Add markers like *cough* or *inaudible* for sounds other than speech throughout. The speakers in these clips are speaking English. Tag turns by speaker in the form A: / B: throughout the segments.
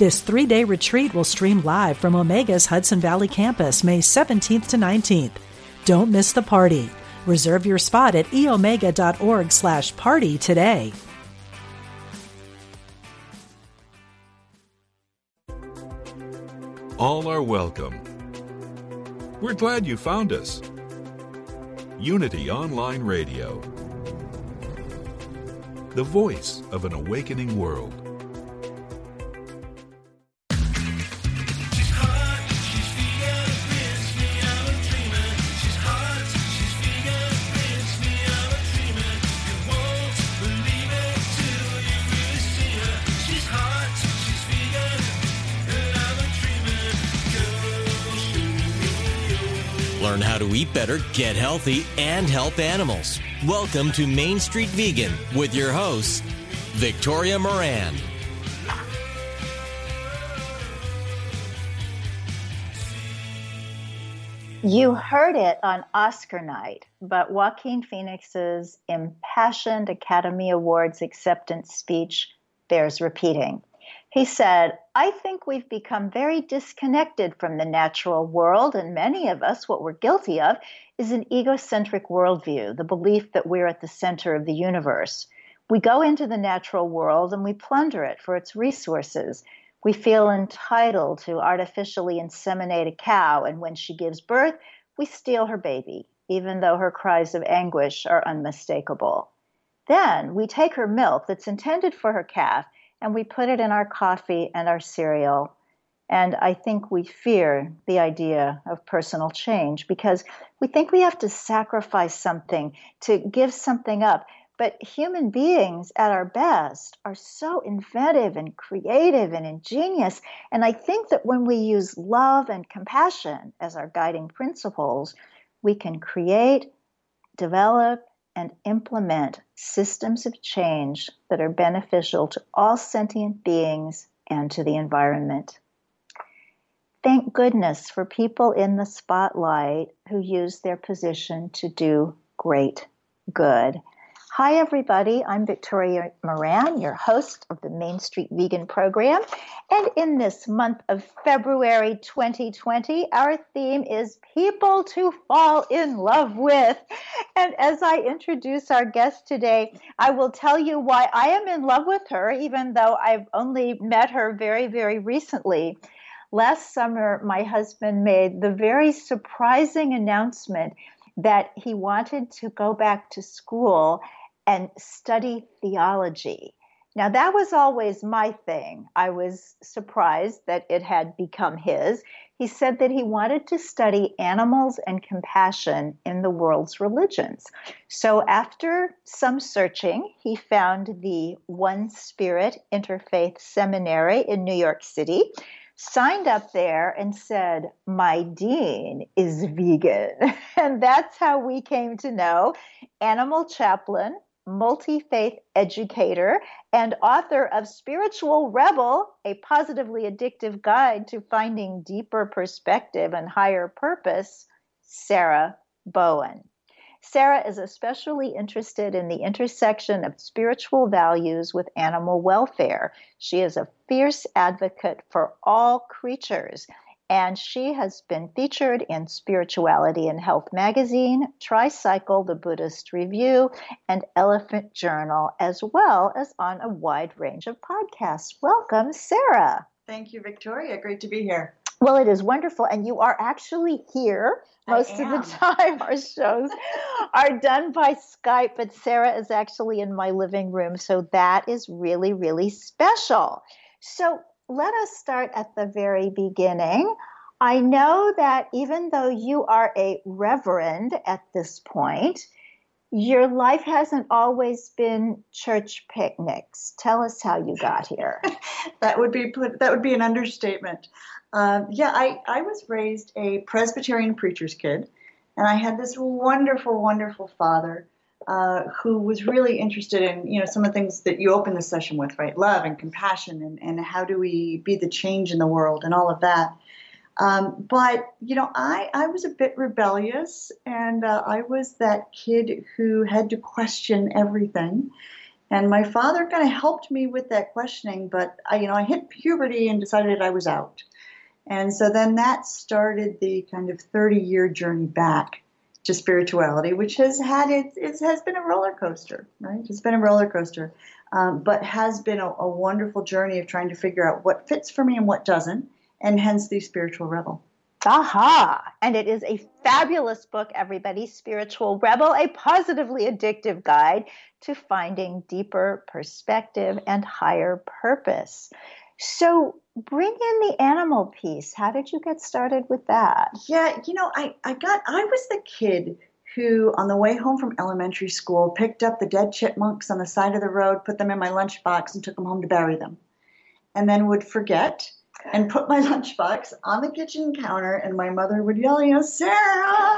A: This three day retreat will stream live from Omega's Hudson Valley campus May 17th to 19th. Don't miss the party. Reserve your spot at eomega.org slash party today.
B: All are welcome. We're glad you found us. Unity Online Radio, the voice of an awakening world.
C: Eat better, get healthy, and help animals. Welcome to Main Street Vegan with your host, Victoria Moran.
D: You heard it on Oscar night, but Joaquin Phoenix's impassioned Academy Awards acceptance speech bears repeating. He said, I think we've become very disconnected from the natural world, and many of us, what we're guilty of, is an egocentric worldview, the belief that we're at the center of the universe. We go into the natural world and we plunder it for its resources. We feel entitled to artificially inseminate a cow, and when she gives birth, we steal her baby, even though her cries of anguish are unmistakable. Then we take her milk that's intended for her calf and we put it in our coffee and our cereal. And I think we fear the idea of personal change because we think we have to sacrifice something to give something up. But human beings at our best are so inventive and creative and ingenious. And I think that when we use love and compassion as our guiding principles, we can create, develop, and implement systems of change that are beneficial to all sentient beings and to the environment. Thank goodness for people in the spotlight who use their position to do great good. Hi, everybody. I'm Victoria Moran, your host of the Main Street Vegan Program. And in this month of February 2020, our theme is People to Fall in Love with. And as I introduce our guest today, I will tell you why I am in love with her, even though I've only met her very, very recently. Last summer, my husband made the very surprising announcement that he wanted to go back to school and study theology. Now, that was always my thing. I was surprised that it had become his. He said that he wanted to study animals and compassion in the world's religions. So, after some searching, he found the One Spirit Interfaith Seminary in New York City, signed up there, and said, My dean is vegan. *laughs* And that's how we came to know Animal Chaplain multi faith educator, and author of Spiritual Rebel, a positively addictive guide to finding deeper perspective and higher purpose, Sarah Bowen. Sarah is especially interested in the intersection of spiritual values with animal welfare. She is a fierce advocate for all creatures and she has been featured in Spirituality and Health magazine, Tricycle, the Buddhist Review, and Elephant Journal, as well as on a wide range of podcasts. Welcome, Sarah.
E: Thank you, Victoria. Great to be here.
D: Well, it is wonderful, and you are actually here most of the time. Our shows *laughs* are done by Skype, but Sarah is actually in my living room, so that is really, really special. So, let us start at the very beginning. I know that even though you are a reverend at this point, your life hasn't always been church picnics. Tell us how you got here. *laughs*
E: that would be put, that would be an understatement. Uh, yeah, I, I was raised a Presbyterian preacher's kid, and I had this wonderful, wonderful father uh, who was really interested in you know some of the things that you open the session with, right? Love and compassion, and, and how do we be the change in the world, and all of that. Um, but you know, I I was a bit rebellious, and uh, I was that kid who had to question everything. And my father kind of helped me with that questioning, but I, you know, I hit puberty and decided I was out. And so then that started the kind of 30 year journey back to spirituality, which has had it, it has been a roller coaster, right? It's been a roller coaster, um, but has been a, a wonderful journey of trying to figure out what fits for me and what doesn't and hence the spiritual rebel.
D: Aha! And it is a fabulous book, everybody. Spiritual Rebel, a positively addictive guide to finding deeper perspective and higher purpose. So, bring in the animal piece. How did you get started with that?
E: Yeah, you know, I, I got, I was the kid who, on the way home from elementary school, picked up the dead chipmunks on the side of the road, put them in my lunchbox, and took them home to bury them. And then would forget and put my *laughs* lunchbox on the kitchen counter, and my mother would yell, you know, Sarah!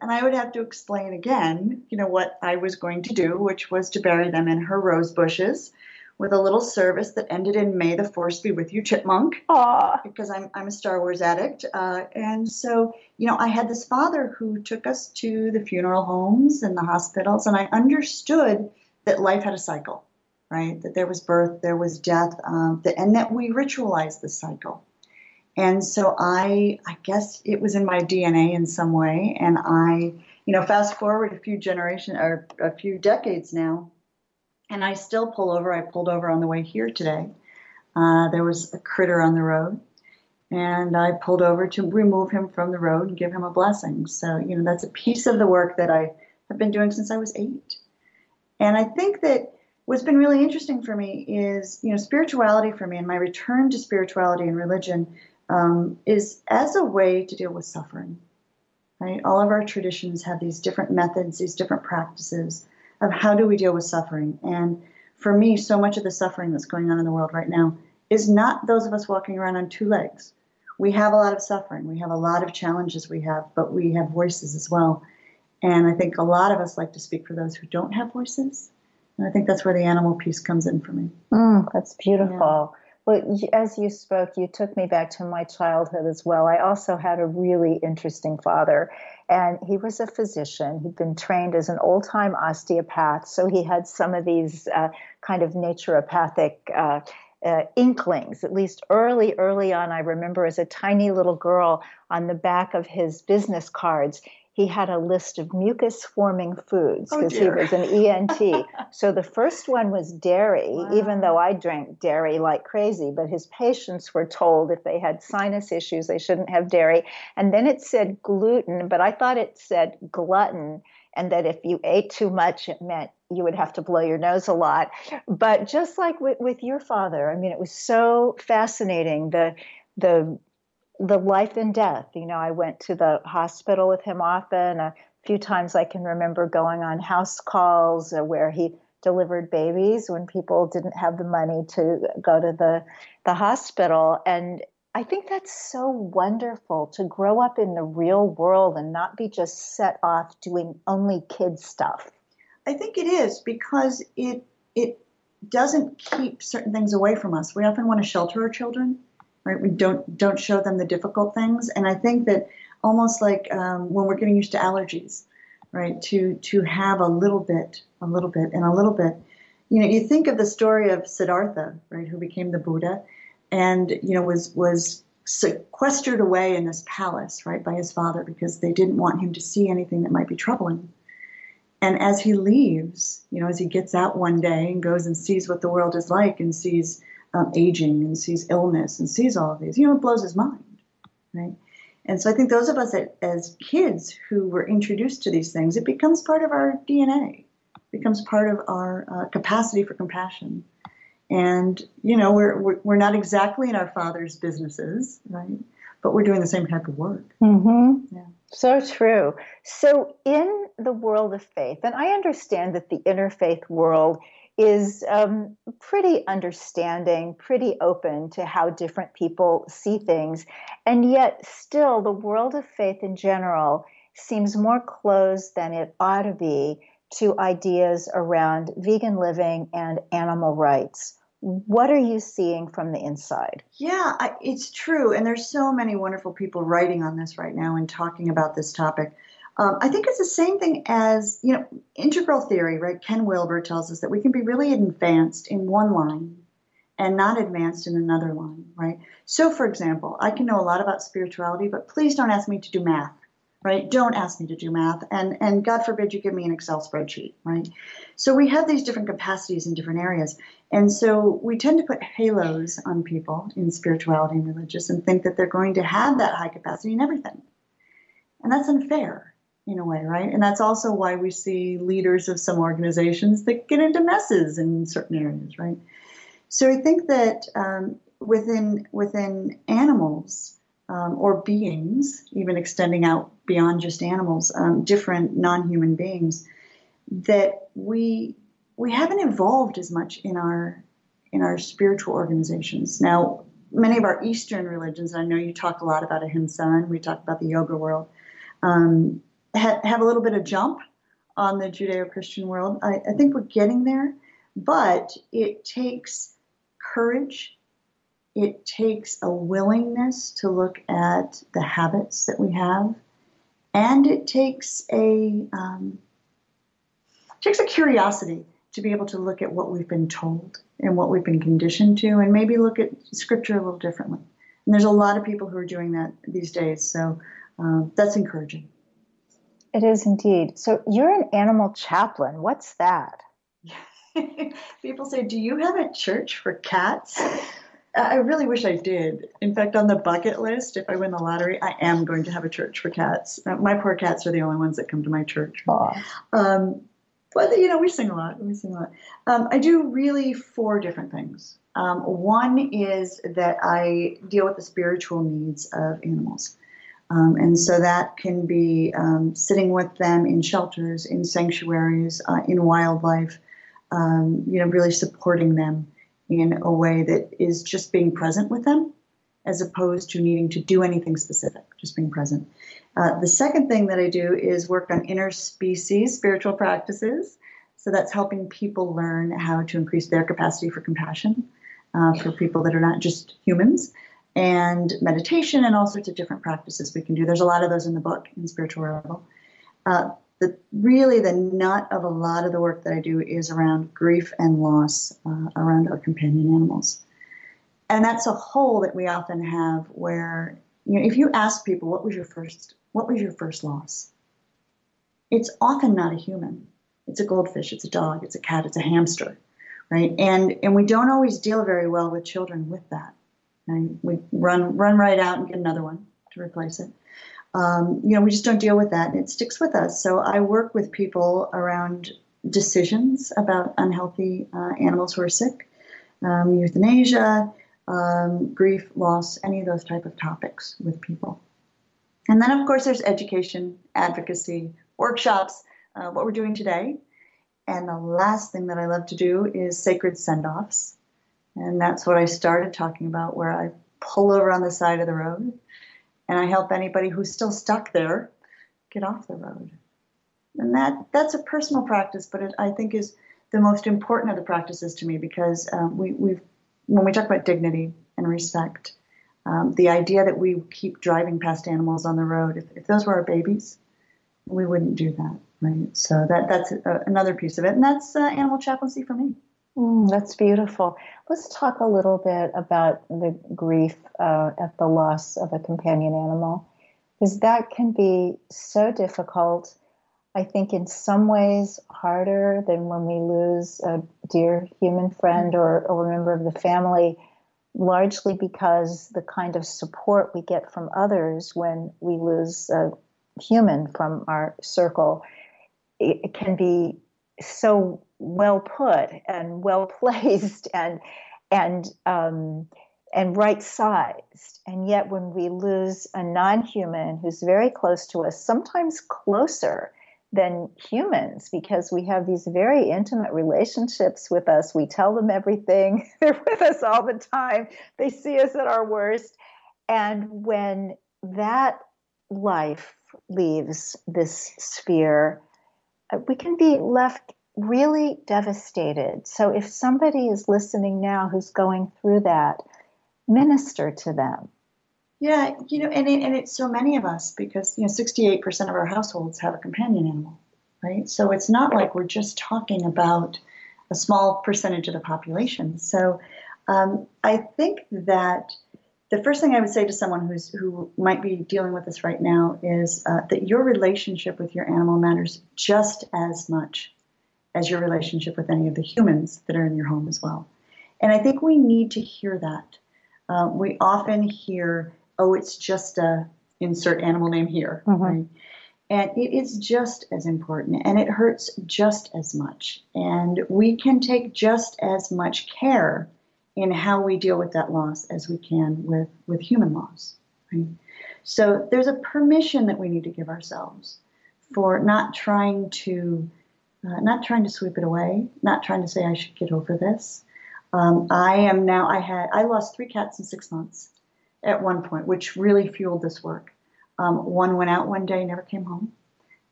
E: And I would have to explain again, you know, what I was going to do, which was to bury them in her rose bushes with a little service that ended in May the Force be with you, Chipmunk.
D: Aww.
E: Because I'm, I'm a Star Wars addict. Uh, and so, you know, I had this father who took us to the funeral homes and the hospitals, and I understood that life had a cycle right? That there was birth, there was death, um, that, and that we ritualized the cycle. And so I, I guess it was in my DNA in some way. And I, you know, fast forward a few generations or a few decades now, and I still pull over. I pulled over on the way here today. Uh, there was a critter on the road, and I pulled over to remove him from the road and give him a blessing. So, you know, that's a piece of the work that I have been doing since I was eight. And I think that what's been really interesting for me is you know spirituality for me and my return to spirituality and religion um, is as a way to deal with suffering right all of our traditions have these different methods these different practices of how do we deal with suffering and for me so much of the suffering that's going on in the world right now is not those of us walking around on two legs we have a lot of suffering we have a lot of challenges we have but we have voices as well and i think a lot of us like to speak for those who don't have voices and I think that's where the animal piece comes in for me.
D: Mm, that's beautiful. Yeah. Well, as you spoke, you took me back to my childhood as well. I also had a really interesting father, and he was a physician. He'd been trained as an old time osteopath, so he had some of these uh, kind of naturopathic. Uh, uh, inklings, at least early, early on. I remember as a tiny little girl on the back of his business cards, he had a list of mucus forming foods because oh he was an ENT. *laughs* so the first one was dairy, wow. even though I drank dairy like crazy, but his patients were told if they had sinus issues, they shouldn't have dairy. And then it said gluten, but I thought it said glutton, and that if you ate too much, it meant you would have to blow your nose a lot. But just like with, with your father, I mean, it was so fascinating. The the the life and death. You know, I went to the hospital with him often. A few times I can remember going on house calls uh, where he delivered babies when people didn't have the money to go to the the hospital and I think that's so wonderful to grow up in the real world and not be just set off doing only kid stuff.
E: I think it is because it it doesn't keep certain things away from us. We often want to shelter our children right? We don't don't show them the difficult things, and I think that almost like um, when we're getting used to allergies, right? To to have a little bit, a little bit, and a little bit. You know, you think of the story of Siddhartha, right, who became the Buddha, and you know was was sequestered away in this palace, right, by his father because they didn't want him to see anything that might be troubling. And as he leaves, you know, as he gets out one day and goes and sees what the world is like and sees um, aging and sees illness and sees all of these, you know, it blows his mind, right? And so I think those of us that, as kids who were introduced to these things, it becomes part of our DNA, becomes part of our uh, capacity for compassion. And, you know, we're, we're, we're not exactly in our father's businesses, right? but we're doing the same type of work.
D: Mm-hmm. Yeah. So true. So, in the world of faith, and I understand that the interfaith world is um, pretty understanding, pretty open to how different people see things. And yet, still, the world of faith in general seems more closed than it ought to be to ideas around vegan living and animal rights. What are you seeing from the inside?
E: Yeah, I, it's true. And there's so many wonderful people writing on this right now and talking about this topic. Um, I think it's the same thing as, you know, integral theory, right? Ken Wilber tells us that we can be really advanced in one line and not advanced in another line, right? So, for example, I can know a lot about spirituality, but please don't ask me to do math, right? Don't ask me to do math, and and God forbid you give me an Excel spreadsheet, right? So we have these different capacities in different areas, and so we tend to put halos on people in spirituality and religious, and think that they're going to have that high capacity in everything, and that's unfair in a way, right? And that's also why we see leaders of some organizations that get into messes in certain areas, right? So I think that um, within within animals um, or beings, even extending out beyond just animals, um, different non-human beings, that we we haven't evolved as much in our in our spiritual organizations. Now, many of our Eastern religions, I know you talk a lot about ahimsa, and we talk about the yoga world. Um, ha- have a little bit of jump on the Judeo-Christian world. I, I think we're getting there, but it takes courage. It takes a willingness to look at the habits that we have, and it takes a um, it takes a curiosity to be able to look at what we've been told and what we've been conditioned to, and maybe look at scripture a little differently. And there's a lot of people who are doing that these days, so uh, that's encouraging.
D: It is indeed. So you're an animal chaplain. What's that? *laughs*
E: People say, Do you have a church for cats? I really wish I did. In fact, on the bucket list, if I win the lottery, I am going to have a church for cats. Uh, my poor cats are the only ones that come to my church. Um, but you know, we sing a lot. We sing a lot. Um, I do really four different things. Um, one is that I deal with the spiritual needs of animals. Um, and so that can be um, sitting with them in shelters, in sanctuaries, uh, in wildlife, um, you know, really supporting them in a way that is just being present with them as opposed to needing to do anything specific, just being present. Uh, the second thing that I do is work on interspecies spiritual practices. So that's helping people learn how to increase their capacity for compassion uh, for people that are not just humans and meditation and all sorts of different practices we can do. There's a lot of those in the book in Spiritual Rebel. Uh, the, really, the nut of a lot of the work that I do is around grief and loss uh, around our companion animals. And that's a hole that we often have where, you know, if you ask people, what was your first, what was your first loss? It's often not a human. It's a goldfish, it's a dog, it's a cat, it's a hamster, right? And, and we don't always deal very well with children with that and we run run right out and get another one to replace it. Um, you know, we just don't deal with that, and it sticks with us. So I work with people around decisions about unhealthy uh, animals who are sick, um, euthanasia, um, grief, loss, any of those type of topics with people. And then, of course, there's education, advocacy, workshops, uh, what we're doing today. And the last thing that I love to do is sacred send offs. And that's what I started talking about, where I pull over on the side of the road and I help anybody who's still stuck there get off the road. And that that's a personal practice, but it, I think is the most important of the practices to me because um, we, we've when we talk about dignity and respect, um, the idea that we keep driving past animals on the road, if, if those were our babies, we wouldn't do that, right? So that that's a, another piece of it, and that's uh, animal chaplaincy for me.
D: Mm, that's beautiful. Let's talk a little bit about the grief uh, at the loss of a companion animal, because that can be so difficult. I think in some ways harder than when we lose a dear human friend or, or a member of the family, largely because the kind of support we get from others when we lose a human from our circle it, it can be so well put and well *laughs* placed and and um, and right sized. And yet, when we lose a non human who's very close to us, sometimes closer than humans, because we have these very intimate relationships with us, we tell them everything, *laughs* they're with us all the time, they see us at our worst. And when that life leaves this sphere, uh, we can be left really devastated. So if somebody is listening now who's going through that, minister to them.
E: Yeah, you know, and, it, and it's so many of us because, you know, 68% of our households have a companion animal, right? So it's not like we're just talking about a small percentage of the population. So um, I think that the first thing I would say to someone who's who might be dealing with this right now is uh, that your relationship with your animal matters just as much as your relationship with any of the humans that are in your home as well. And I think we need to hear that. Uh, we often hear, "Oh, it's just a insert animal name here," mm-hmm. right? And it is just as important, and it hurts just as much. And we can take just as much care in how we deal with that loss as we can with, with human loss. Right? So there's a permission that we need to give ourselves for not trying to uh, not trying to sweep it away, not trying to say I should get over this. Um, I am now. I had I lost three cats in six months at one point, which really fueled this work. Um, one went out one day, never came home.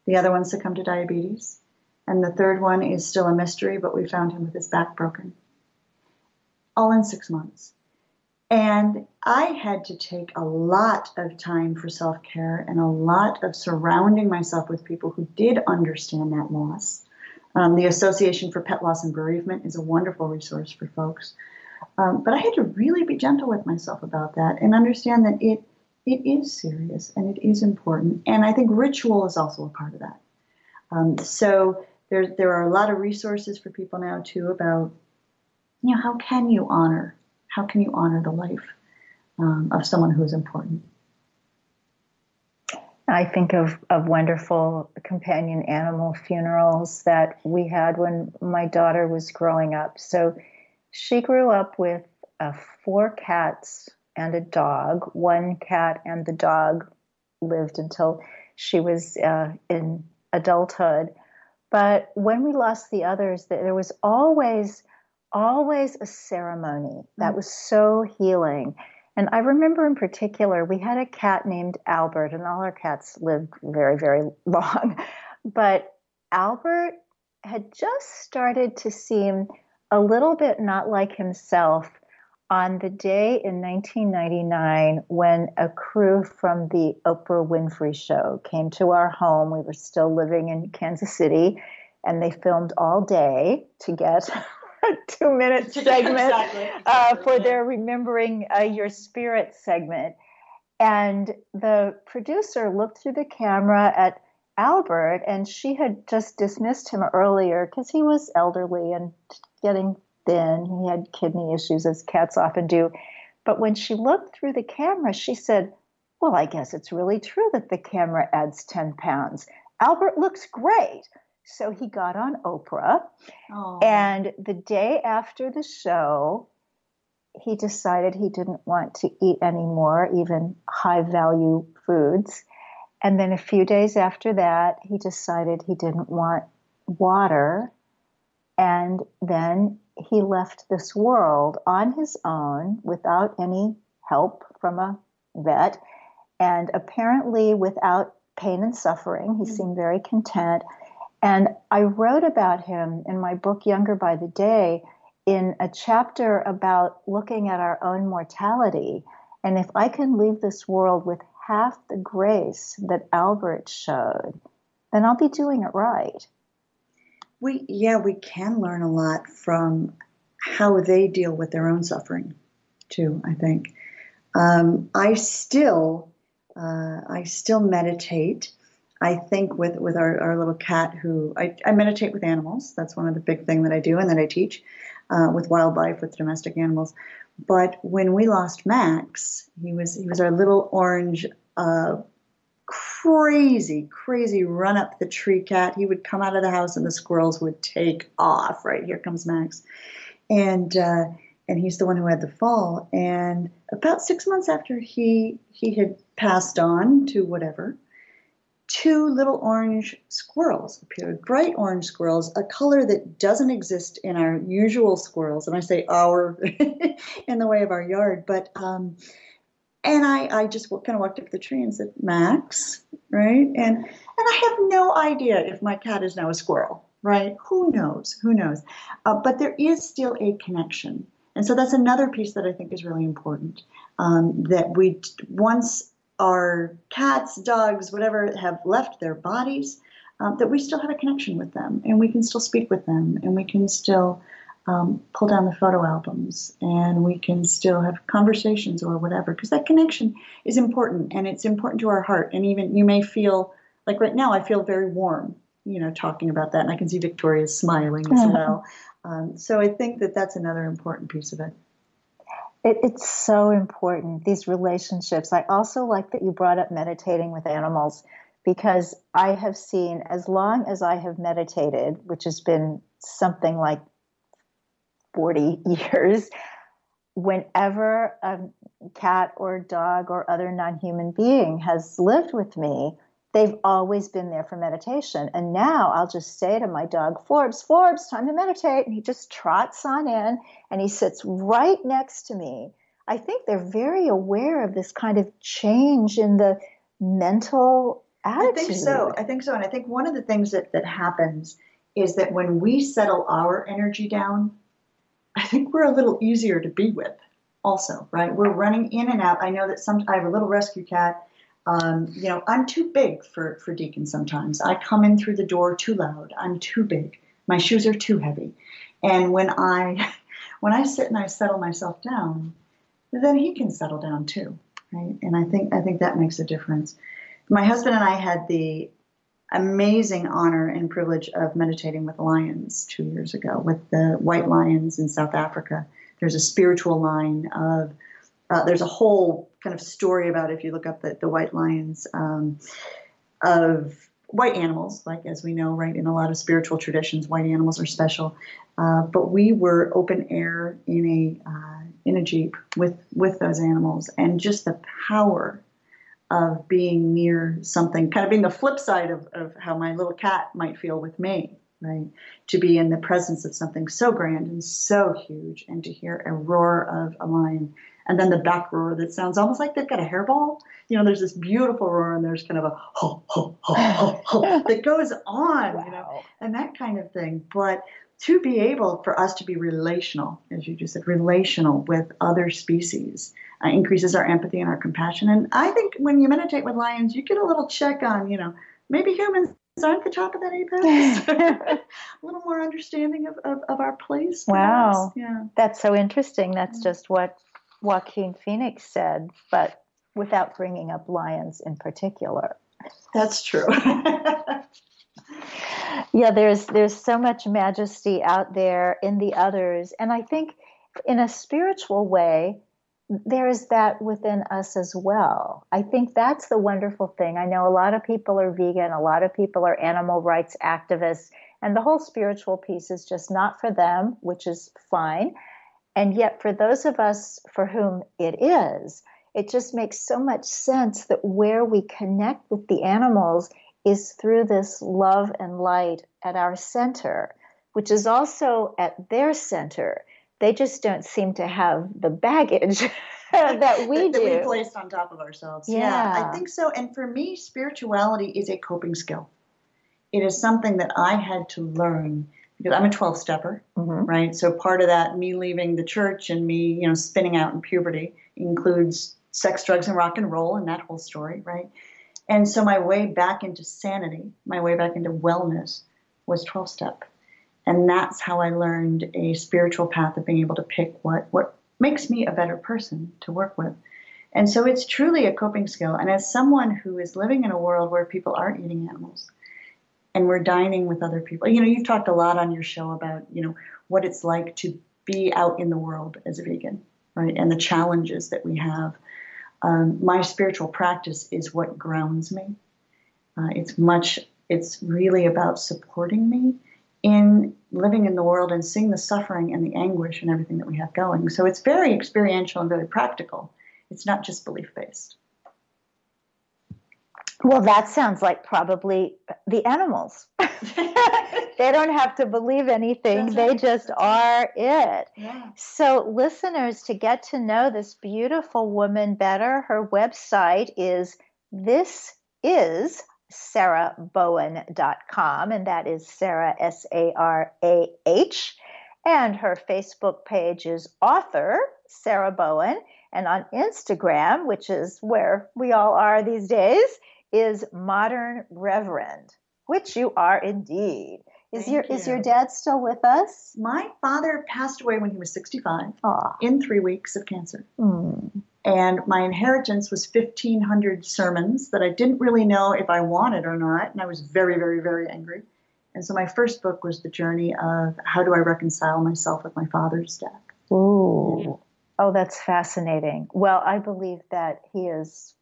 E: The other one succumbed to diabetes, and the third one is still a mystery, but we found him with his back broken all in six months. And I had to take a lot of time for self care and a lot of surrounding myself with people who did understand that loss. Um, the Association for Pet Loss and Bereavement is a wonderful resource for folks. Um, but I had to really be gentle with myself about that and understand that it it is serious and it is important. And I think ritual is also a part of that. Um, so there there are a lot of resources for people now too about you know, how can you honor? How can you honor the life um, of someone who is important?
D: I think of, of wonderful companion animal funerals that we had when my daughter was growing up. So she grew up with uh, four cats and a dog. One cat and the dog lived until she was uh, in adulthood. But when we lost the others, there was always always a ceremony that mm. was so healing. And I remember in particular, we had a cat named Albert, and all our cats lived very, very *laughs* long. But Albert had just started to seem a little bit not like himself on the day in 1999 when a crew from the Oprah Winfrey Show came to our home. We were still living in Kansas City, and they filmed all day to get *laughs* two minute *laughs* segment exactly. uh, for their Remembering uh, Your Spirit segment. And the producer looked through the camera at Albert, and she had just dismissed him earlier because he was elderly and getting thin. He had kidney issues, as cats often do. But when she looked through the camera, she said, Well, I guess it's really true that the camera adds 10 pounds. Albert looks great. So he got on Oprah. And the day after the show, he decided he didn't want to eat anymore, even high value foods. And then a few days after that, he decided he didn't want water. And then he left this world on his own without any help from a vet and apparently without pain and suffering. He mm-hmm. seemed very content. And I wrote about him in my book, Younger by the Day, in a chapter about looking at our own mortality. And if I can leave this world with half the grace that Albert showed, then I'll be doing it right.
E: We, yeah, we can learn a lot from how they deal with their own suffering, too. I think um, I still, uh, I still meditate I think with with our, our little cat who I, I meditate with animals. That's one of the big thing that I do and that I teach uh, with wildlife with domestic animals. But when we lost Max, he was he was our little orange. Uh, crazy, crazy run up the tree cat. He would come out of the house and the squirrels would take off. Right here comes Max, and uh, and he's the one who had the fall. And about six months after he he had passed on to whatever, two little orange squirrels appeared, bright orange squirrels, a color that doesn't exist in our usual squirrels. And I say our *laughs* in the way of our yard, but um, and I, I just kind of walked up the tree and said, Max, right? And and I have no idea if my cat is now a squirrel, right? Who knows? Who knows? Uh, but there is still a connection. And so that's another piece that I think is really important. Um, that we once our cats, dogs, whatever have left their bodies, um, that we still have a connection with them and we can still speak with them and we can still um, pull down the photo albums and we can still have conversations or whatever because that connection is important and it's important to our heart. And even you may feel like right now i feel very warm you know talking about that and i can see victoria smiling as well. Um, so i think that that's another important piece of it
D: it, it's so important, these relationships. I also like that you brought up meditating with animals because I have seen, as long as I have meditated, which has been something like 40 *laughs* years, whenever a cat or dog or other non human being has lived with me, they've always been there for meditation. And now I'll just say to my dog, Forbes, Forbes, time to meditate. And he just trots on in and he sits right next to me. I think they're very aware of this kind of change in the mental attitude.
E: I think so. I think so. And I think one of the things that, that happens is that when we settle our energy down, I think we're a little easier to be with also, right? We're running in and out. I know that some I have a little rescue cat um, you know, I'm too big for, for Deacon sometimes. I come in through the door too loud. I'm too big. My shoes are too heavy. And when I *laughs* when I sit and I settle myself down, then he can settle down too. Right? And I think I think that makes a difference. My husband and I had the amazing honor and privilege of meditating with lions two years ago with the white lions in South Africa. There's a spiritual line of uh, there's a whole kind of story about if you look up the, the white lions um, of white animals, like as we know, right, in a lot of spiritual traditions, white animals are special. Uh, but we were open air in a uh, in a jeep with with those animals, and just the power of being near something, kind of being the flip side of, of how my little cat might feel with me, right? To be in the presence of something so grand and so huge, and to hear a roar of a lion and then the back roar that sounds almost like they've got a hairball. You know, there's this beautiful roar, and there's kind of a ho ho ho ho ho *laughs* that goes on, wow. you know, and that kind of thing. But to be able for us to be relational, as you just said, relational with other species, uh, increases our empathy and our compassion. And I think when you meditate with lions, you get a little check on, you know, maybe humans aren't the top of that apex. a little more understanding of, of, of our place.
D: Perhaps. Wow. Yeah. That's so interesting. That's just what Joaquin Phoenix said, but without bringing up lions in particular.
E: That's true. *laughs*
D: yeah, there's there's so much majesty out there in the others, and I think in a spiritual way, there is that within us as well. I think that's the wonderful thing. I know a lot of people are vegan, a lot of people are animal rights activists, and the whole spiritual piece is just not for them, which is fine. And yet, for those of us for whom it is, it just makes so much sense that where we connect with the animals is through this love and light at our center, which is also at their center. They just don't seem to have the baggage *laughs* that we
E: that,
D: do.
E: That we placed on top of ourselves. Yeah. yeah, I think so. And for me, spirituality is a coping skill. It is something that I had to learn because I'm a 12 stepper, mm-hmm. right? So part of that, me leaving the church and me, you know, spinning out in puberty includes sex, drugs, and rock and roll and that whole story, right? And so my way back into sanity, my way back into wellness was 12 step. And that's how I learned a spiritual path of being able to pick what, what makes me a better person to work with. And so it's truly a coping skill. And as someone who is living in a world where people aren't eating animals, and we're dining with other people. You know, you've talked a lot on your show about, you know, what it's like to be out in the world as a vegan, right? And the challenges that we have. Um, my spiritual practice is what grounds me. Uh, it's much, it's really about supporting me in living in the world and seeing the suffering and the anguish and everything that we have going. So it's very experiential and very practical. It's not just belief based.
D: Well, that sounds like probably the animals. *laughs* they don't have to believe anything, That's they just are it. Yeah. So, listeners, to get to know this beautiful woman better, her website is this is sarahbowen.com, and that is Sarah, S A R A H. And her Facebook page is author Sarah Bowen. And on Instagram, which is where we all are these days, is Modern Reverend, which you are indeed. Is Thank your you. is your dad still with us?
E: My father passed away when he was 65 Aww. in three weeks of cancer. Mm. And my inheritance was 1,500 sermons that I didn't really know if I wanted or not. And I was very, very, very angry. And so my first book was the journey of how do I reconcile myself with my father's death.
D: Ooh. Oh, that's fascinating. Well, I believe that he is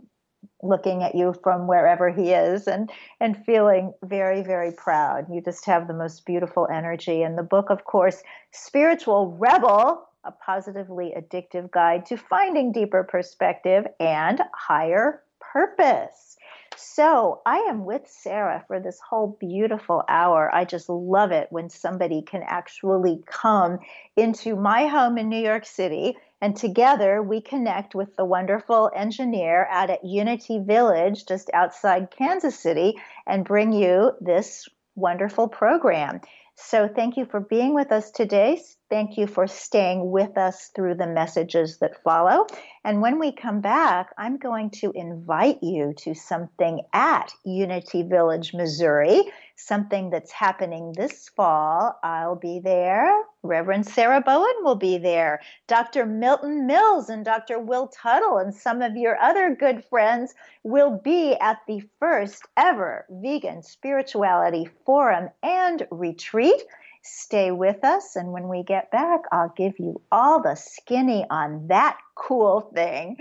D: looking at you from wherever he is and and feeling very very proud you just have the most beautiful energy and the book of course spiritual rebel a positively addictive guide to finding deeper perspective and higher purpose. So, I am with Sarah for this whole beautiful hour. I just love it when somebody can actually come into my home in New York City and together we connect with the wonderful engineer out at Unity Village just outside Kansas City and bring you this wonderful program. So, thank you for being with us today. Thank you for staying with us through the messages that follow. And when we come back, I'm going to invite you to something at Unity Village, Missouri, something that's happening this fall. I'll be there. Reverend Sarah Bowen will be there. Dr. Milton Mills and Dr. Will Tuttle and some of your other good friends will be at the first ever Vegan Spirituality Forum and Retreat. Stay with us, and when we get back, I'll give you all the skinny on that cool thing.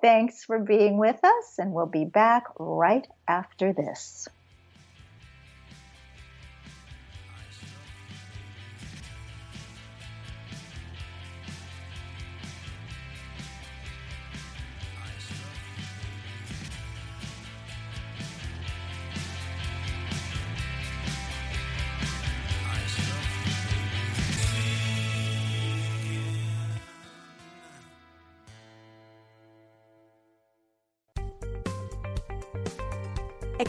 D: Thanks for being with us, and we'll be back right after this.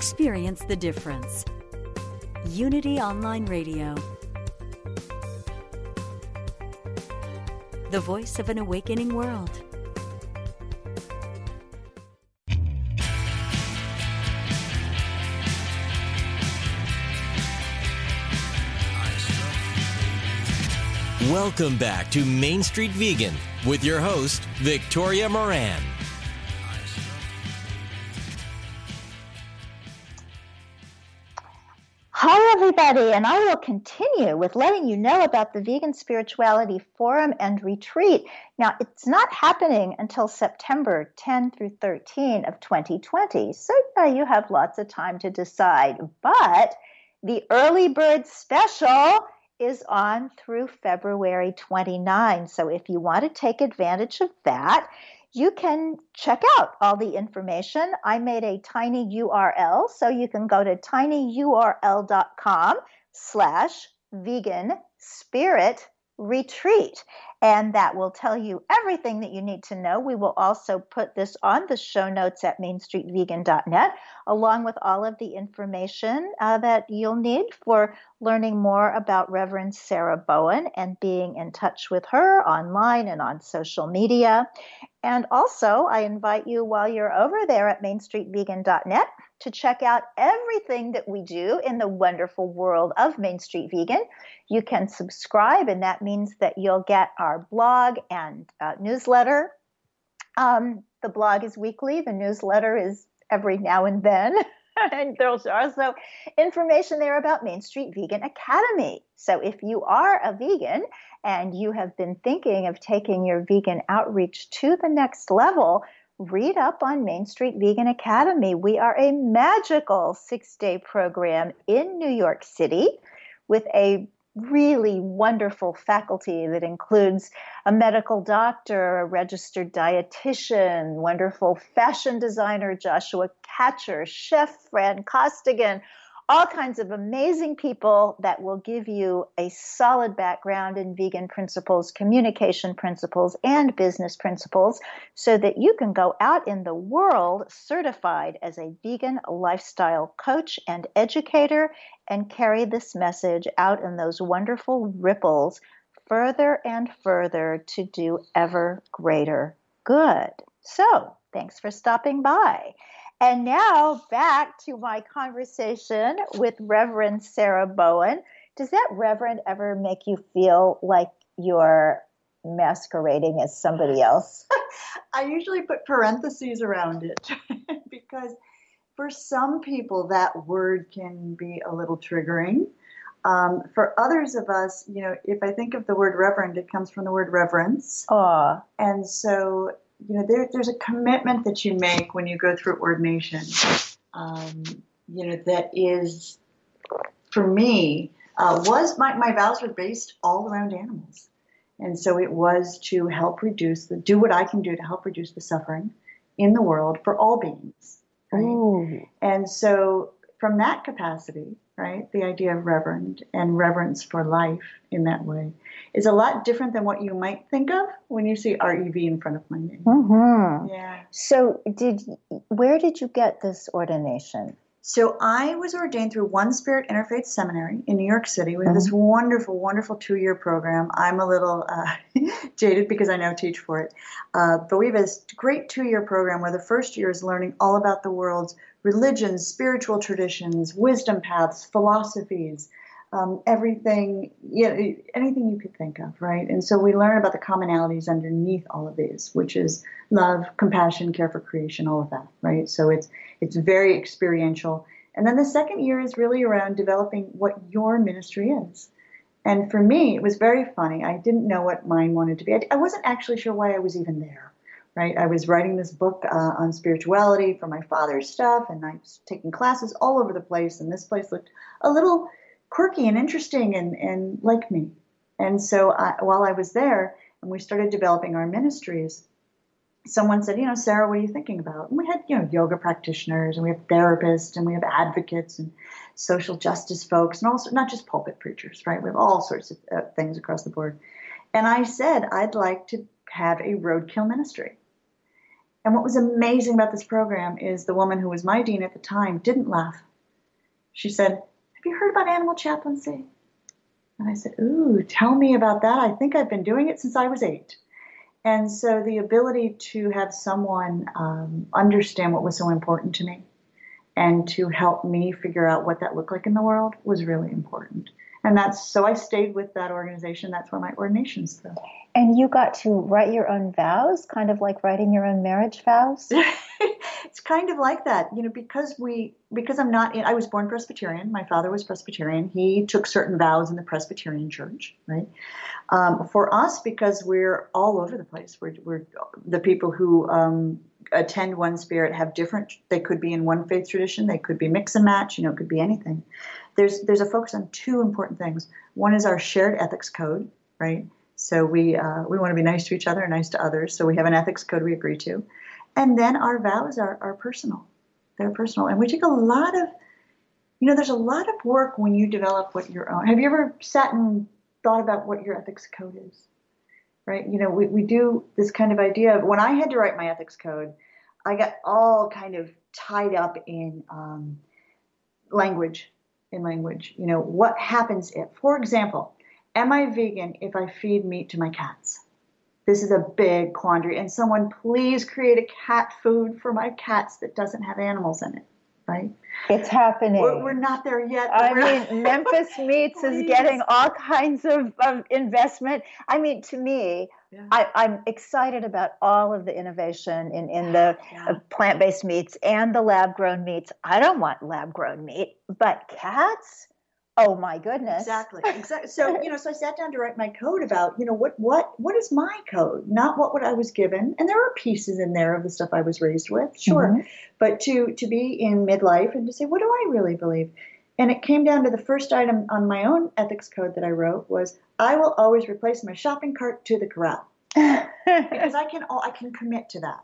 F: Experience the difference. Unity Online Radio. The voice of an awakening world.
C: Welcome back to Main Street Vegan with your host, Victoria Moran.
D: Everybody, and I will continue with letting you know about the Vegan Spirituality Forum and Retreat. Now, it's not happening until September 10 through 13 of 2020, so uh, you have lots of time to decide. But the early bird special is on through February 29. So if you want to take advantage of that, you can check out all the information. I made a tiny URL, so you can go to tinyurl.com slash vegan spirit retreat. And that will tell you everything that you need to know. We will also put this on the show notes at mainstreetvegan.net, along with all of the information uh, that you'll need for learning more about Reverend Sarah Bowen and being in touch with her online and on social media. And also, I invite you while you're over there at mainstreetvegan.net to check out everything that we do in the wonderful world of Main Street Vegan. You can subscribe, and that means that you'll get our blog and uh, newsletter. Um, the blog is weekly, the newsletter is every now and then. *laughs* and there's also information there about Main Street Vegan Academy. So if you are a vegan and you have been thinking of taking your vegan outreach to the next level, read up on Main Street Vegan Academy. We are a magical six day program in New York City with a really wonderful faculty that includes a medical doctor, a registered dietitian, wonderful fashion designer Joshua Katcher, chef Fran Costigan, all kinds of amazing people that will give you a solid background in vegan principles, communication principles, and business principles so that you can go out in the world certified as a vegan lifestyle coach and educator and carry this message out in those wonderful ripples further and further to do ever greater good. So, thanks for stopping by. And now back to my conversation with Reverend Sarah Bowen. Does that Reverend ever make you feel like you're masquerading as somebody else? *laughs*
E: I usually put parentheses around it *laughs* because for some people that word can be a little triggering. Um, for others of us, you know, if I think of the word reverend, it comes from the word reverence.
D: Aw.
E: And so you know, there, there's a commitment that you make when you go through ordination, um, you know, that is, for me, uh, was my, my vows were based all around animals. And so it was to help reduce the, do what I can do to help reduce the suffering in the world for all beings. Right? And so from that capacity, right, the idea of reverend and reverence for life in that way is a lot different than what you might think of when you see REV in front of my name.
D: Mm-hmm.
E: Yeah.
D: So, did where did you get this ordination?
E: So I was ordained through One Spirit Interfaith Seminary in New York City. We have this wonderful, wonderful two-year program. I'm a little uh, *laughs* jaded because I now teach for it, uh, but we have this great two-year program where the first year is learning all about the world's religions, spiritual traditions, wisdom paths, philosophies, um, everything, you know, anything you could think of, right? And so we learn about the commonalities underneath all of these, which is love, compassion, care for creation, all of that, right? So it's it's very experiential. And then the second year is really around developing what your ministry is. And for me, it was very funny. I didn't know what mine wanted to be. I, I wasn't actually sure why I was even there right? I was writing this book uh, on spirituality for my father's stuff, and I was taking classes all over the place, and this place looked a little quirky and interesting and, and like me. And so I, while I was there, and we started developing our ministries, someone said, you know, Sarah, what are you thinking about? And we had, you know, yoga practitioners, and we have therapists, and we have advocates, and social justice folks, and also not just pulpit preachers, right? We have all sorts of uh, things across the board. And I said, I'd like to have a roadkill ministry. And what was amazing about this program is the woman who was my dean at the time didn't laugh. She said, Have you heard about animal chaplaincy? And I said, Ooh, tell me about that. I think I've been doing it since I was eight. And so the ability to have someone um, understand what was so important to me and to help me figure out what that looked like in the world was really important. And that's so I stayed with that organization. That's where my ordinations go.
D: And you got to write your own vows, kind of like writing your own marriage vows. *laughs*
E: it's kind of like that, you know, because we because I'm not. I was born Presbyterian. My father was Presbyterian. He took certain vows in the Presbyterian Church, right? Um, for us, because we're all over the place. We're, we're the people who um, attend One Spirit have different. They could be in one faith tradition. They could be mix and match. You know, it could be anything. There's there's a focus on two important things. One is our shared ethics code, right? So we uh, we want to be nice to each other and nice to others. So we have an ethics code we agree to, and then our vows are are personal. They're personal, and we take a lot of, you know, there's a lot of work when you develop what your own. Have you ever sat and thought about what your ethics code is? Right? You know, we we do this kind of idea of when I had to write my ethics code, I got all kind of tied up in um, language. In language, you know, what happens if, for example, Am I vegan if I feed meat to my cats? This is a big quandary. And someone please create a cat food for my cats that doesn't have animals in it, right?
D: It's happening.
E: We're, we're not there yet.
D: I mean, *laughs* Memphis Meats is getting all kinds of, of investment. I mean, to me, yeah. I, am excited about all of the innovation in, in the *sighs* yeah. uh, plant based meats and the lab grown meats. I don't want lab grown meat, but cats? Oh my goodness.
E: Exactly. *laughs* Exactly. So, you know, so I sat down to write my code about, you know, what what what is my code? Not what what I was given. And there are pieces in there of the stuff I was raised with, sure. Mm-hmm. But to to be in midlife and to say, what do I really believe? And it came down to the first item on my own ethics code that I wrote was I will always replace my shopping cart to the corral because I can all I can commit to that.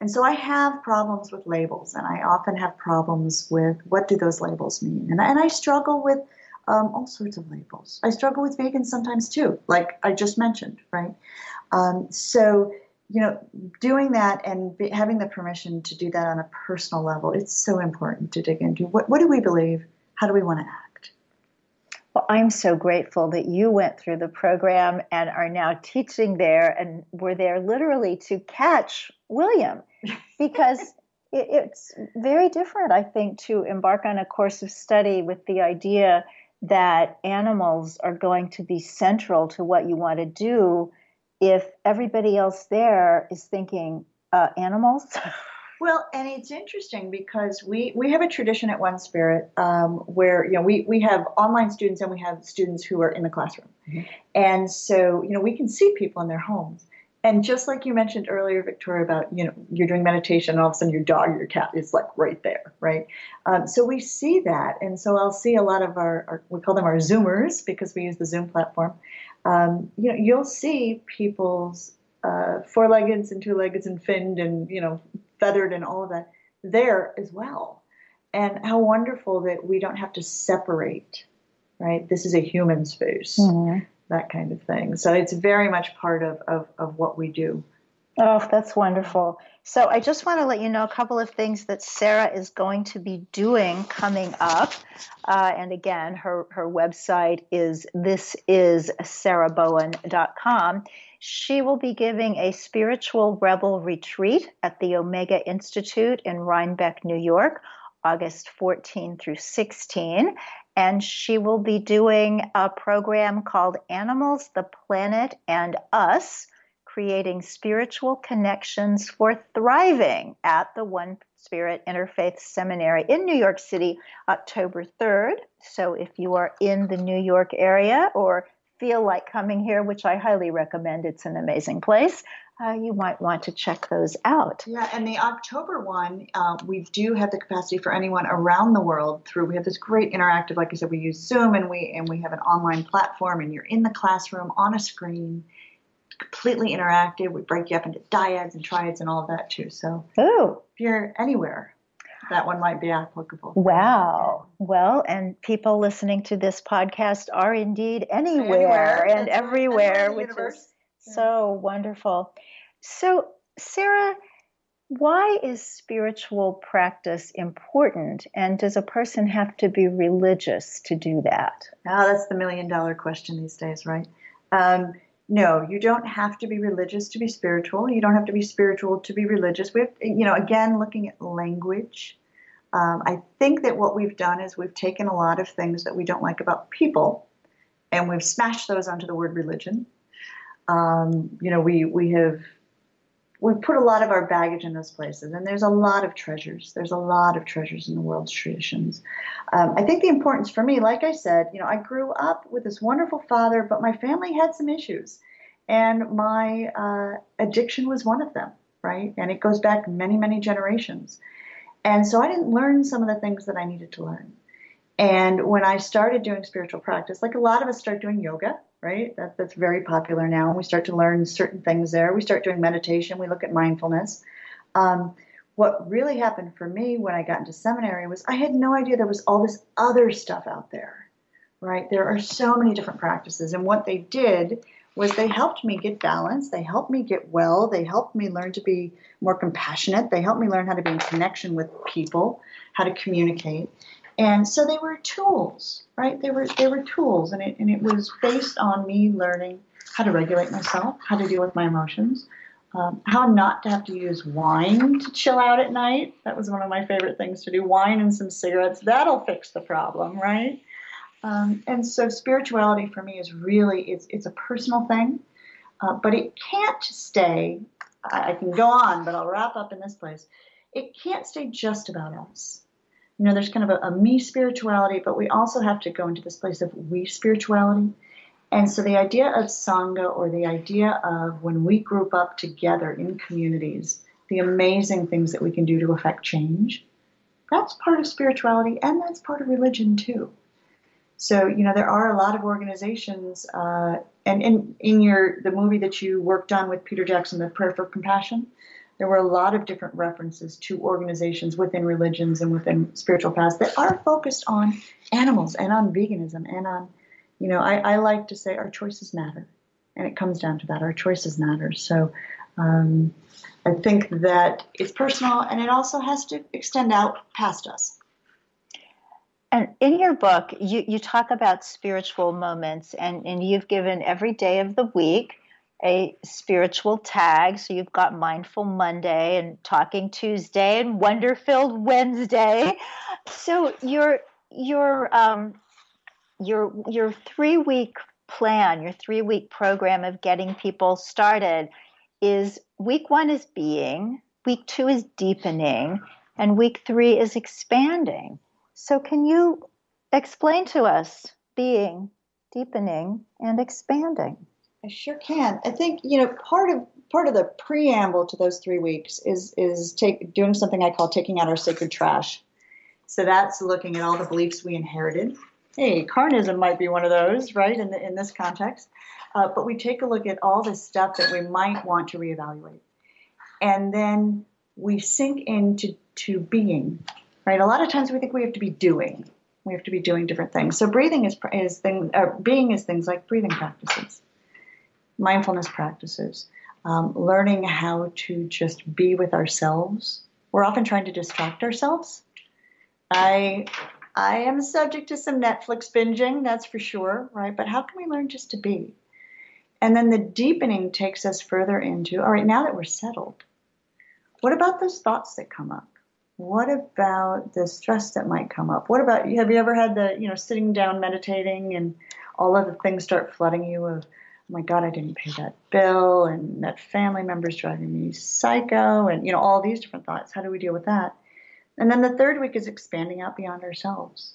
E: And so I have problems with labels, and I often have problems with what do those labels mean. And, and I struggle with um, all sorts of labels. I struggle with vegan sometimes too, like I just mentioned, right? Um, so you know, doing that and be, having the permission to do that on a personal level, it's so important to dig into. What, what do we believe? How do we want to act?
D: Well, I'm so grateful that you went through the program and are now teaching there and were there literally to catch William *laughs* because it's very different, I think, to embark on a course of study with the idea that animals are going to be central to what you want to do if everybody else there is thinking uh, animals. *laughs*
E: Well, and it's interesting because we, we have a tradition at One Spirit um, where you know we, we have online students and we have students who are in the classroom, mm-hmm. and so you know we can see people in their homes. And just like you mentioned earlier, Victoria, about you know you're doing meditation and all of a sudden your dog or your cat is like right there, right? Um, so we see that, and so I'll see a lot of our, our we call them our Zoomers because we use the Zoom platform um, you know, you'll see people's uh, four-leggeds and two-leggeds and finned and you know feathered and all of that there as well. And how wonderful that we don't have to separate, right? This is a human space, mm-hmm. That kind of thing. So it's very much part of, of, of what we do.
D: Oh, that's wonderful. So I just want to let you know a couple of things that Sarah is going to be doing coming up. Uh, and again, her, her website is thisissarahbowen.com. She will be giving a spiritual rebel retreat at the Omega Institute in Rhinebeck, New York, August 14 through 16. And she will be doing a program called Animals, the Planet, and Us creating spiritual connections for thriving at the One Spirit Interfaith Seminary in New York City, October 3rd. So if you are in the New York area or feel like coming here, which I highly recommend, it's an amazing place. Uh, you might want to check those out.
E: Yeah, and the October one, uh, we do have the capacity for anyone around the world through. We have this great interactive, like I said, we use Zoom and we and we have an online platform, and you're in the classroom on a screen, completely interactive. We break you up into dyads and triads and all of that too. So
D: Ooh.
E: if you're anywhere, that one might be applicable.
D: Wow. Well, and people listening to this podcast are indeed anywhere, anywhere. and That's everywhere, which universe. is yeah. so wonderful. So, Sarah, why is spiritual practice important? And does a person have to be religious to do that?
E: Oh, that's the million dollar question these days, right? Um, no, you don't have to be religious to be spiritual. You don't have to be spiritual to be religious. We have, you know, again, looking at language. Um, I think that what we've done is we've taken a lot of things that we don't like about people, and we've smashed those onto the word religion. Um, you know, we we have we put a lot of our baggage in those places, and there's a lot of treasures. There's a lot of treasures in the world's traditions. Um, I think the importance for me, like I said, you know, I grew up with this wonderful father, but my family had some issues, and my uh, addiction was one of them, right? And it goes back many, many generations. And so I didn't learn some of the things that I needed to learn. And when I started doing spiritual practice, like a lot of us start doing yoga, right? That, that's very popular now. We start to learn certain things there. We start doing meditation. We look at mindfulness. Um, what really happened for me when I got into seminary was I had no idea there was all this other stuff out there, right? There are so many different practices. And what they did was they helped me get balance. They helped me get well. They helped me learn to be more compassionate. They helped me learn how to be in connection with people, how to communicate. And so they were tools, right? They were they were tools, and it and it was based on me learning how to regulate myself, how to deal with my emotions, um, how not to have to use wine to chill out at night. That was one of my favorite things to do. Wine and some cigarettes. That'll fix the problem, right? Um, and so spirituality for me is really it's it's a personal thing, uh, but it can't stay. I, I can go on, but I'll wrap up in this place. It can't stay just about us you know, there's kind of a, a me spirituality, but we also have to go into this place of we spirituality. And so the idea of Sangha or the idea of when we group up together in communities, the amazing things that we can do to affect change, that's part of spirituality and that's part of religion too. So you know there are a lot of organizations, uh, and in in your the movie that you worked on with Peter Jackson, the Prayer for Compassion, there were a lot of different references to organizations within religions and within spiritual paths that are focused on animals and on veganism and on, you know, I, I like to say our choices matter, and it comes down to that. Our choices matter. So. Um, I think that it's personal and it also has to extend out past us.
D: And in your book, you, you talk about spiritual moments, and, and you've given every day of the week a spiritual tag. So you've got Mindful Monday and Talking Tuesday and Wonder Filled Wednesday. So your your um, your your three week plan, your three week program of getting people started is week one is being, week two is deepening, and week three is expanding. So, can you explain to us being, deepening, and expanding?
E: I sure can. I think you know part of part of the preamble to those three weeks is is take doing something I call taking out our sacred trash. So that's looking at all the beliefs we inherited. Hey, carnism might be one of those, right? In the, in this context, uh, but we take a look at all the stuff that we might want to reevaluate, and then we sink into to being right? A lot of times we think we have to be doing. We have to be doing different things. So breathing is is thing, uh, being is things like breathing practices, mindfulness practices, um, learning how to just be with ourselves. We're often trying to distract ourselves. I I am subject to some Netflix binging, that's for sure, right? But how can we learn just to be? And then the deepening takes us further into all right, now that we're settled, what about those thoughts that come up? what about the stress that might come up? What about have you ever had the you know sitting down meditating and all of the things start flooding you of my god I didn't pay that bill and that family member's driving me psycho and you know all these different thoughts. How do we deal with that? And then the third week is expanding out beyond ourselves.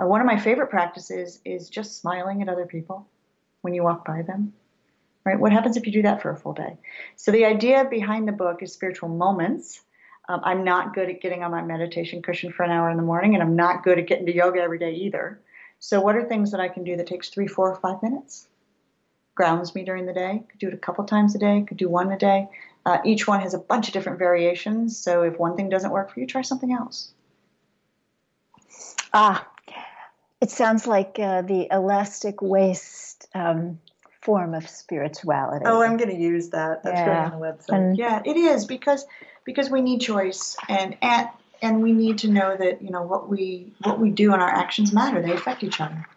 E: Uh, one of my favorite practices is just smiling at other people when you walk by them. Right? What happens if you do that for a full day? So the idea behind the book is spiritual moments um, I'm not good at getting on my meditation cushion for an hour in the morning, and I'm not good at getting to yoga every day either. So, what are things that I can do that takes three, four, or five minutes? Grounds me during the day. Could do it a couple times a day. Could do one a day. Uh, each one has a bunch of different variations. So, if one thing doesn't work for you, try something else.
D: Ah, it sounds like uh, the elastic waist um, form of spirituality.
E: Oh, I'm going to use that. That's yeah. going on the website. And yeah, it is because because we need choice and and and we need to know that you know what we what we do and our actions matter. They affect each other.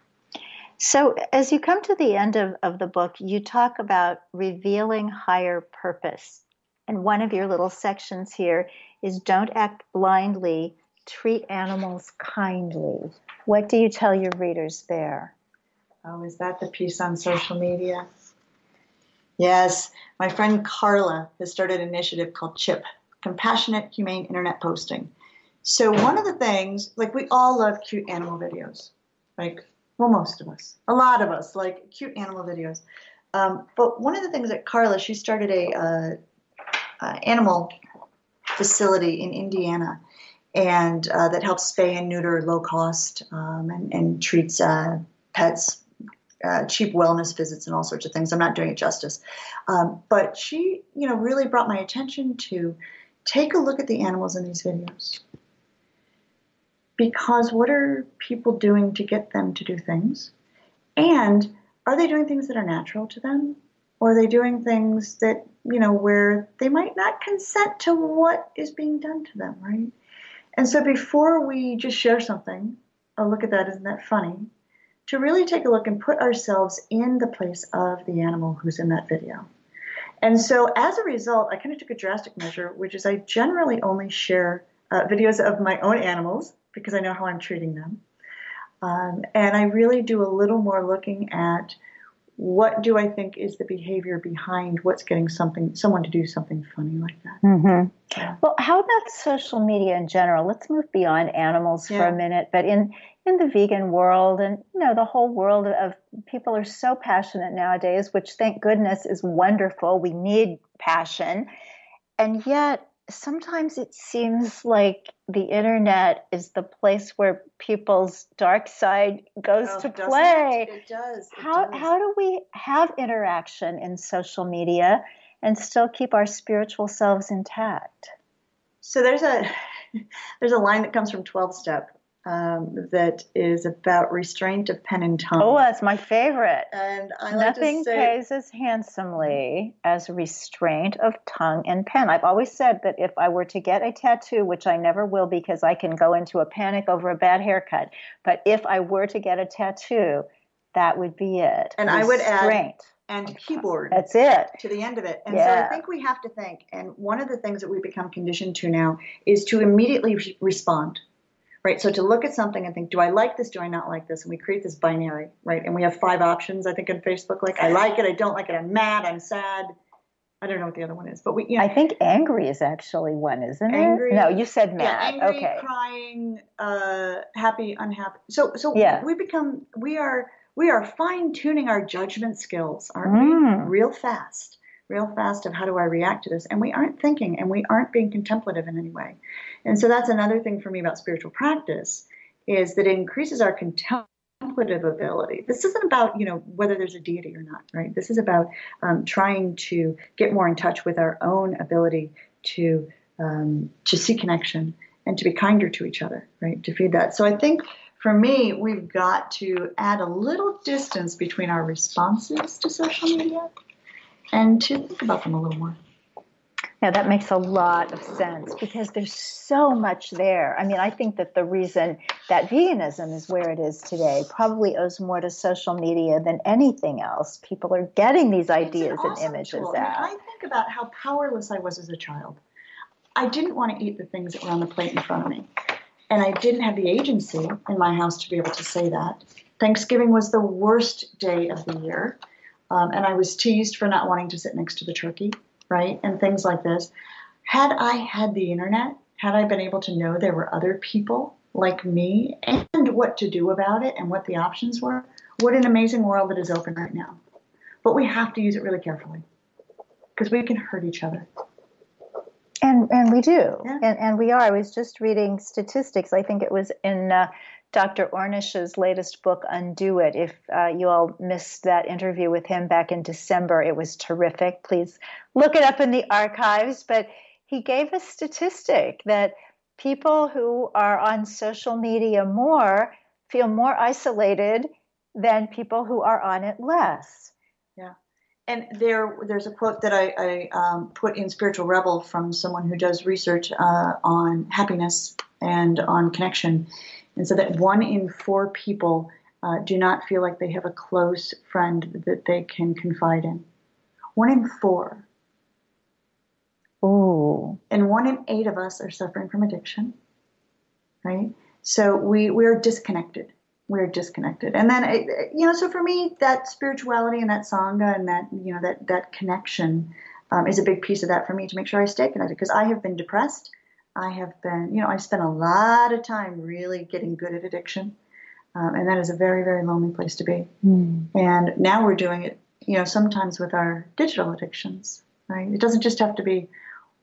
D: So, as you come to the end of, of the book, you talk about revealing higher purpose. And one of your little sections here is don't act blindly, treat animals kindly. What do you tell your readers there?
E: Oh, is that the piece on social media? Yes, my friend Carla has started an initiative called CHIP, Compassionate Humane Internet Posting. So one of the things, like we all love cute animal videos, like well, most of us, a lot of us like cute animal videos. Um, but one of the things that Carla, she started a uh, uh, animal facility in Indiana, and uh, that helps spay and neuter low cost um, and, and, treats uh, pets uh, cheap wellness visits and all sorts of things. I'm not doing it justice. Um, but she, you know, really brought my attention to take a look at the animals in these videos. Because what are people doing to get them to do things? And are they doing things that are natural to them? Or are they doing things that, you know, where they might not consent to what is being done to them, right? And so before we just share something, oh, look at that, isn't that funny? to really take a look and put ourselves in the place of the animal who's in that video. And so as a result, I kind of took a drastic measure, which is I generally only share uh, videos of my own animals because I know how I'm treating them. Um, and I really do a little more looking at what do I think is the behavior behind what's getting something someone to do something funny like that.
D: Mm-hmm. Yeah. Well, how about social media in general? Let's move beyond animals yeah. for a minute, but in in the vegan world and you know the whole world of people are so passionate nowadays, which thank goodness is wonderful. We need passion, and yet sometimes it seems like the internet is the place where people's dark side goes
E: Oh,
D: to play.
E: It, it does. it
D: How
E: does.
D: how do we have interaction in social media and still keep our spiritual selves intact?
E: So there's a *laughs* there's a line that comes from 12 step um, that is about restraint of pen and tongue.
D: Oh, that's my favorite.
E: and I like
D: Nothing
E: to say,
D: pays as handsomely as restraint of tongue and pen. I've always said that if I were to get a tattoo, which I never will because I can go into a panic over a bad haircut, but if I were to get a tattoo, that would be it.
E: And I would add-
D: restraint.
E: and keyboard
D: That's it.
E: to the end of it. And so I think we have to think. And one of the things that we become conditioned to now is to immediately re- respond. Right. So to look at something and think, do I like this? Do I not like this? And we create this binary, right? And we have five options, I think, on Facebook. Like, I like it, I don't like it, I'm mad, I'm sad. I don't know what the other one is, but we, you know,
D: I think angry is actually one, isn't it?
E: Angry-
D: it? No, you said
E: yeah,
D: mad.
E: angry,
D: okay.
E: crying, uh, happy, unhappy. So, so
D: Yeah.
E: we become, we are, we are fine tuning our judgment skills, aren't
D: Mm.
E: we? Real fast, real fast of how do I react to this? And we aren't thinking, and we aren't being contemplative in any way. And so that's another thing for me about spiritual practice is that it increases our contemplative ability. This isn't about you know whether there's a deity or not, right? This is about um, trying to get more in touch with our own ability to um, to see connection and to be kinder to each other, right? To feed that. So I think for me, we've got to add a little distance between our responses to social media and to think about them a little more.
D: Yeah, that makes a lot of sense because there's so much there. I mean, I think that the reason that veganism is where it is today probably owes more to social media than anything else. People are getting these
E: It's an
D: ideas and images
E: tool. I, mean, I think about how powerless I was as a child. I didn't want to eat the things that were on the plate in front of me. And I didn't have the agency in my house to be able to say that. Thanksgiving was the worst day of the year. Um, and I was teased for not wanting to sit next to the turkey, right? And things like this. Had I had the internet, had I been able to know there were other people like me and what to do about it and what the options were, what an amazing world that is open right now. But we have to use it really carefully because we can hurt each other.
D: And and we do.
E: Yeah.
D: And and we are. I was just reading statistics. I think it was in uh, Dr. Ornish's latest book, Undo It. If uh, you all missed that interview with him back in December, it was terrific. Please look it up in the archives. But he gave a statistic that people who are on social media more feel more isolated than people who are on it less. Yeah.
E: And there, there's a quote that I, I um, put in Spiritual Rebel from someone who does research uh, on happiness and on connection, and so that one in four people uh, do not feel like they have a close friend that they can confide in. One in four,
D: Ooh.
E: and one in eight of us are suffering from addiction. Right, so we we're disconnected. We're disconnected, and then it- you know. So for me, that spirituality and that sangha and that you know that that connection um, is a big piece of that for me to make sure I stay connected because I have been depressed. I have been, you know, I spent a lot of time really getting good at addiction, um, and that is a very very lonely place to be. And now we're doing it, you know, sometimes with our digital addictions. Right? It doesn't just have to be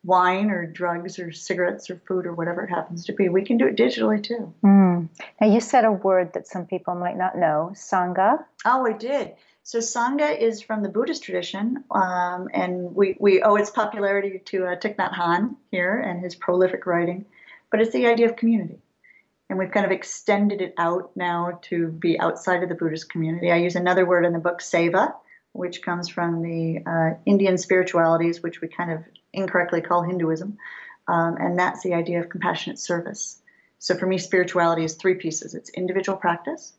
E: wine or drugs or cigarettes or food or whatever it happens to be. We can do it digitally too.
D: Mm. Now, you said a word that some people might not know Sangha.
E: Oh, I did. So Sangha is from the Buddhist tradition, um, and we, we owe its popularity to uh, Thich Nhat Hanh here and his prolific writing. But it's the idea of community. And we've kind of extended it out now to be outside of the Buddhist community. I use another word in the book, seva, which comes from the uh, Indian spiritualities, which we kind of incorrectly call Hinduism. Um, and that's the idea of compassionate service. So for me, spirituality is three pieces it's individual practice,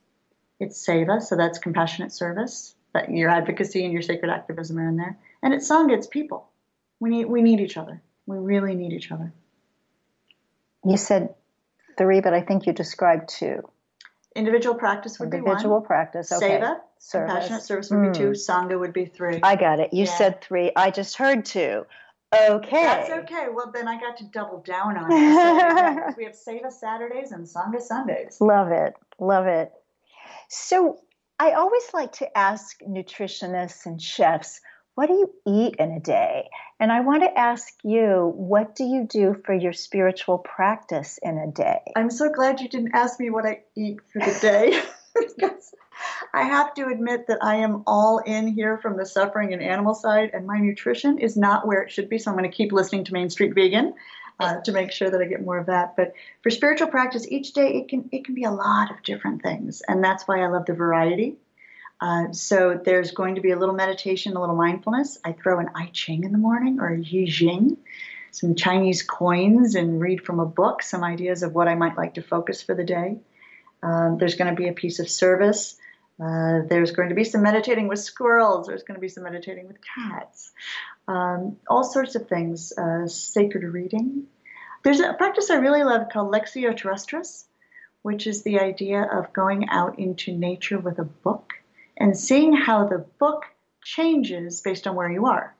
E: it's seva, so that's compassionate service. That your advocacy and your sacred activism are in there, and it's sangha, it's people. We need we need each other. We really need each other.
D: You said three, but I think you described two.
E: Individual practice would
D: Individual
E: be one. Individual practice.
D: Okay.
E: Seva,
D: Service.
E: compassionate service would be two.
D: Mm.
E: Sangha would be three.
D: I got it. You
E: Yeah.
D: said three. I just heard two. Okay.
E: That's okay. Well, then I got to double down on it. *laughs* We have Seva Saturdays and Sangha Sundays.
D: Love it. Love it. So I always like to ask nutritionists and chefs what do you eat in a day? And I want to ask you, what do you do for your spiritual practice in a day?
E: I'm so glad you didn't ask me what I eat for the day *laughs* because I have to admit that I am all in here from the suffering and animal side, and my nutrition is not where it should be. So I'm going to keep listening to Main Street Vegan. Uh, to make sure that I get more of that, but for spiritual practice, each day it can it can be a lot of different things, and that's why I love the variety. Uh, so there's going to be a little meditation, a little mindfulness. I throw an I Ching in the morning or a Yi Jing, some Chinese coins, and read from a book some ideas of what I might like to focus for the day. Um, there's going to be a piece of service. Uh, there's going to be some meditating with squirrels. There's going to be some meditating with cats. Um, all sorts of things. Uh, sacred reading. There's a practice I really love called Lectio Terrestris, which is the idea of going out into nature with a book and seeing how the book changes based on where you are.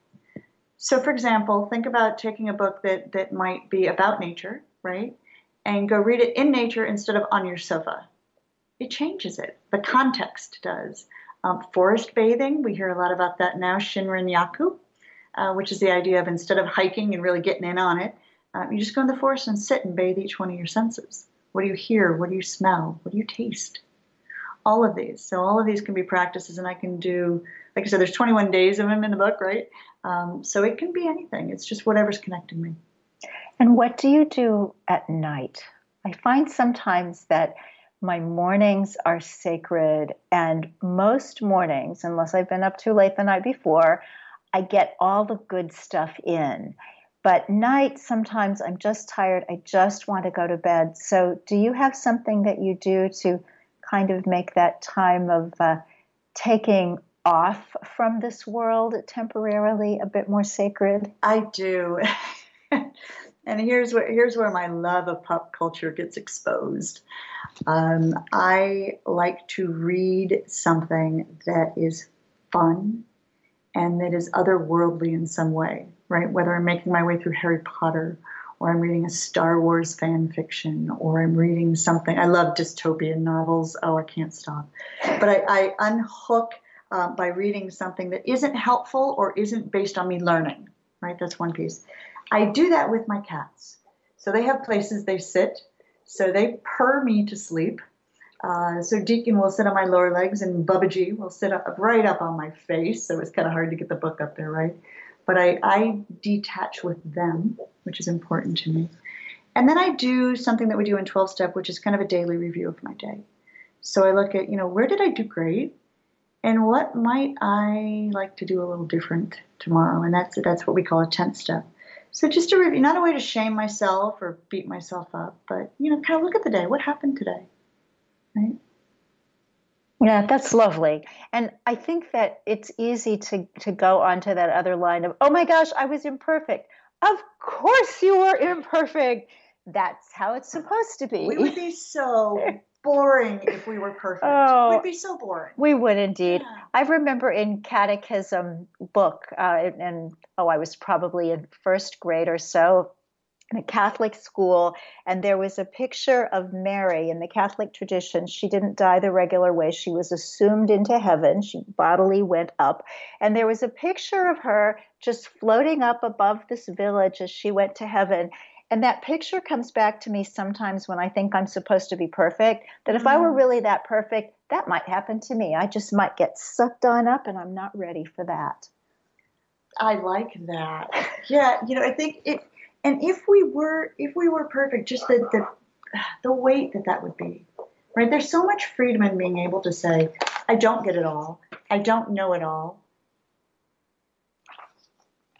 E: So, for example, think about taking a book that, that might be about nature, right? And go read it in nature instead of on your sofa. It changes it. The context does. Um, forest bathing, we hear a lot about that now, Shinrin Yoku, uh, which is the idea of instead of hiking and really getting in on it, um, you just go in the forest and sit and bathe each one of your senses. What do you hear? What do you smell? What do you taste? all of these. So all of these can be practices, and I can do, like I said, there's 21 days of them in the book, right? Um, so it can be anything. It's just whatever's connecting me.
D: And what do you do at night? I find sometimes that my mornings are sacred, and most mornings, unless I've been up too late the night before, I get all the good stuff in. But night, sometimes I'm just tired. I just want to go to bed. So, do you have something that you do to kind of make that time of uh, taking off from this world temporarily a bit more sacred?
E: I do. *laughs* and here's where here's where my love of pop culture gets exposed. Um, I like to read something that is fun and that is otherworldly in some way, right? Whether I'm making my way through Harry Potter or I'm reading a Star Wars fan fiction, or I'm reading something. I love dystopian novels. Oh, I can't stop. But I, I unhook uh, by reading something that isn't helpful or isn't based on me learning, right? That's one piece. I do that with my cats. So they have places they sit. So they purr me to sleep. Uh, so Deacon will sit on my lower legs and Bubba G will sit up right up on my face. So it's kind of hard to get the book up there, right? but I, I detach with them, which is important to me. And then I do something that we do in 12 step, which is kind of a daily review of my day. So I look at, you know, where did I do great? And what might I like to do a little different tomorrow? And that's that's what we call a 10th step. So just a review, not a way to shame myself or beat myself up, but you know, kind of look at the day. What happened today? Right?
D: Yeah, that's lovely. And I think that it's easy to, to go onto that other line of, oh my gosh, I was imperfect. Of course you were imperfect. That's how it's supposed to be.
E: We would be so *laughs* boring if we were perfect. Oh, We'd be so boring.
D: We would indeed. Yeah. I remember in catechism book, uh, and oh, I was probably in first grade or so, in a Catholic school, and there was a picture of Mary in the Catholic tradition. She didn't die the regular way. She was assumed into heaven. She bodily went up. And there was a picture of her just floating up above this village as she went to heaven. And that picture comes back to me sometimes when I think I'm supposed to be perfect, that if mm. I were mm. really that perfect, that might happen to me. I just might get sucked on up, and I'm not ready for that.
E: I like that. Yeah, you know, I think it and if we were if we were perfect just the the the weight that that would be right there's so much freedom in being able to say i don't get it all i don't know it all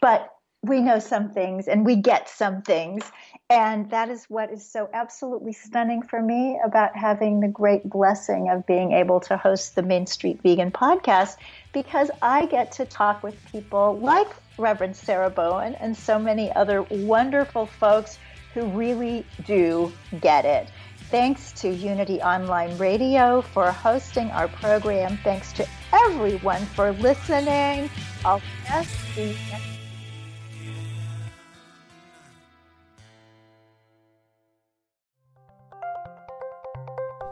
D: but we know some things and we get some things and that is what is so absolutely stunning for me about having the great blessing of being able to host the main street vegan podcast because i get to talk with people like Reverend Sarah Bowen and so many other wonderful folks who really do get it. Thanks to Unity Online Radio for hosting our program. Thanks to everyone for listening. I'll see next